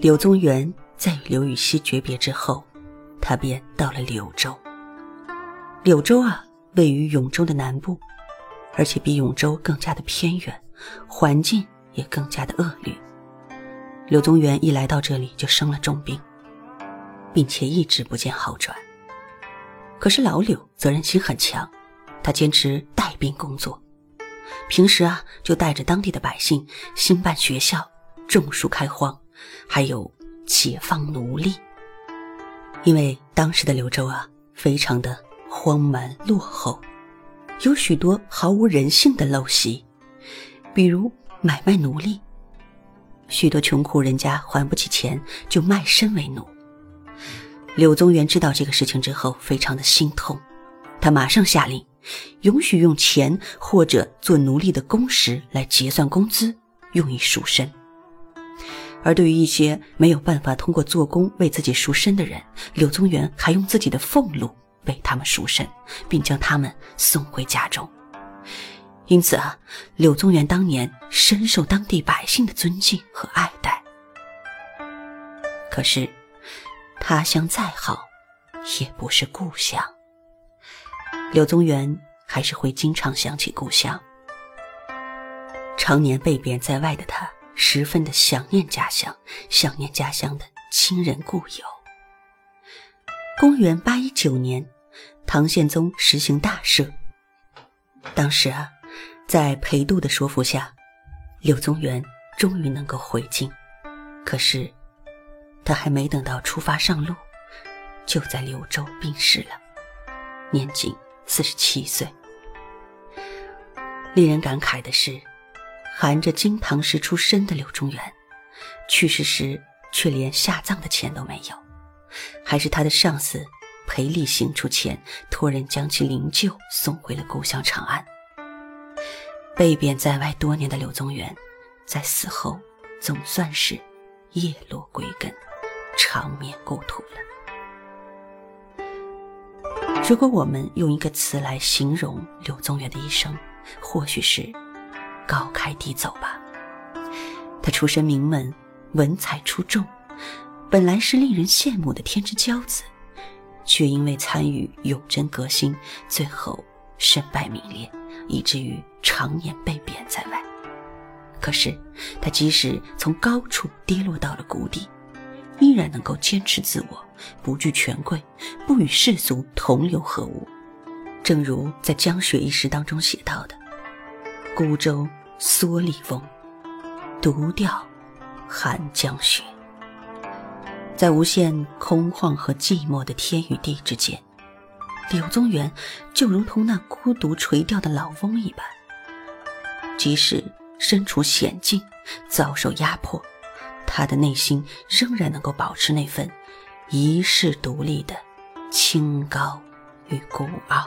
柳宗元在与刘禹锡诀别之后，他便到了柳州。柳州啊，位于永州的南部，而且比永州更加的偏远，环境也更加的恶劣。柳宗元一来到这里就生了重病，并且一直不见好转。可是老柳责任心很强，他坚持带兵工作，平时啊就带着当地的百姓兴办学校、种树开荒，还有解放奴隶。因为当时的柳州啊非常的荒蛮落后，有许多毫无人性的陋习，比如买卖奴隶，许多穷苦人家还不起钱就卖身为奴。柳宗元知道这个事情之后，非常的心痛，他马上下令，允许用钱或者做奴隶的工时来结算工资，用以赎身。而对于一些没有办法通过做工为自己赎身的人，柳宗元还用自己的俸禄为他们赎身，并将他们送回家中。因此啊，柳宗元当年深受当地百姓的尊敬和爱戴。可是。他乡再好，也不是故乡。柳宗元还是会经常想起故乡。常年被贬在外的他，十分的想念家乡，想念家乡的亲人故友。公元八一九年，唐宪宗实行大赦。当时啊，在裴度的说服下，柳宗元终于能够回京。可是。他还没等到出发上路，就在柳州病逝了，年仅四十七岁。令人感慨的是，含着金堂石出身的柳宗元，去世时却连下葬的钱都没有，还是他的上司裴立行出钱托人将其灵柩送回了故乡长安。被贬在外多年的柳宗元，在死后总算是叶落归根。长眠故土了。如果我们用一个词来形容柳宗元的一生，或许是高开低走吧。他出身名门，文采出众，本来是令人羡慕的天之骄子，却因为参与永贞革新，最后身败名裂，以至于常年被贬在外。可是，他即使从高处跌落到了谷底。依然能够坚持自我，不惧权贵，不与世俗同流合污。正如在《江雪》一诗当中写到的：“孤舟蓑笠翁，独钓寒江雪。”在无限空旷和寂寞的天与地之间，柳宗元就如同那孤独垂钓的老翁一般，即使身处险境，遭受压迫。他的内心仍然能够保持那份遗世独立的清高与孤傲。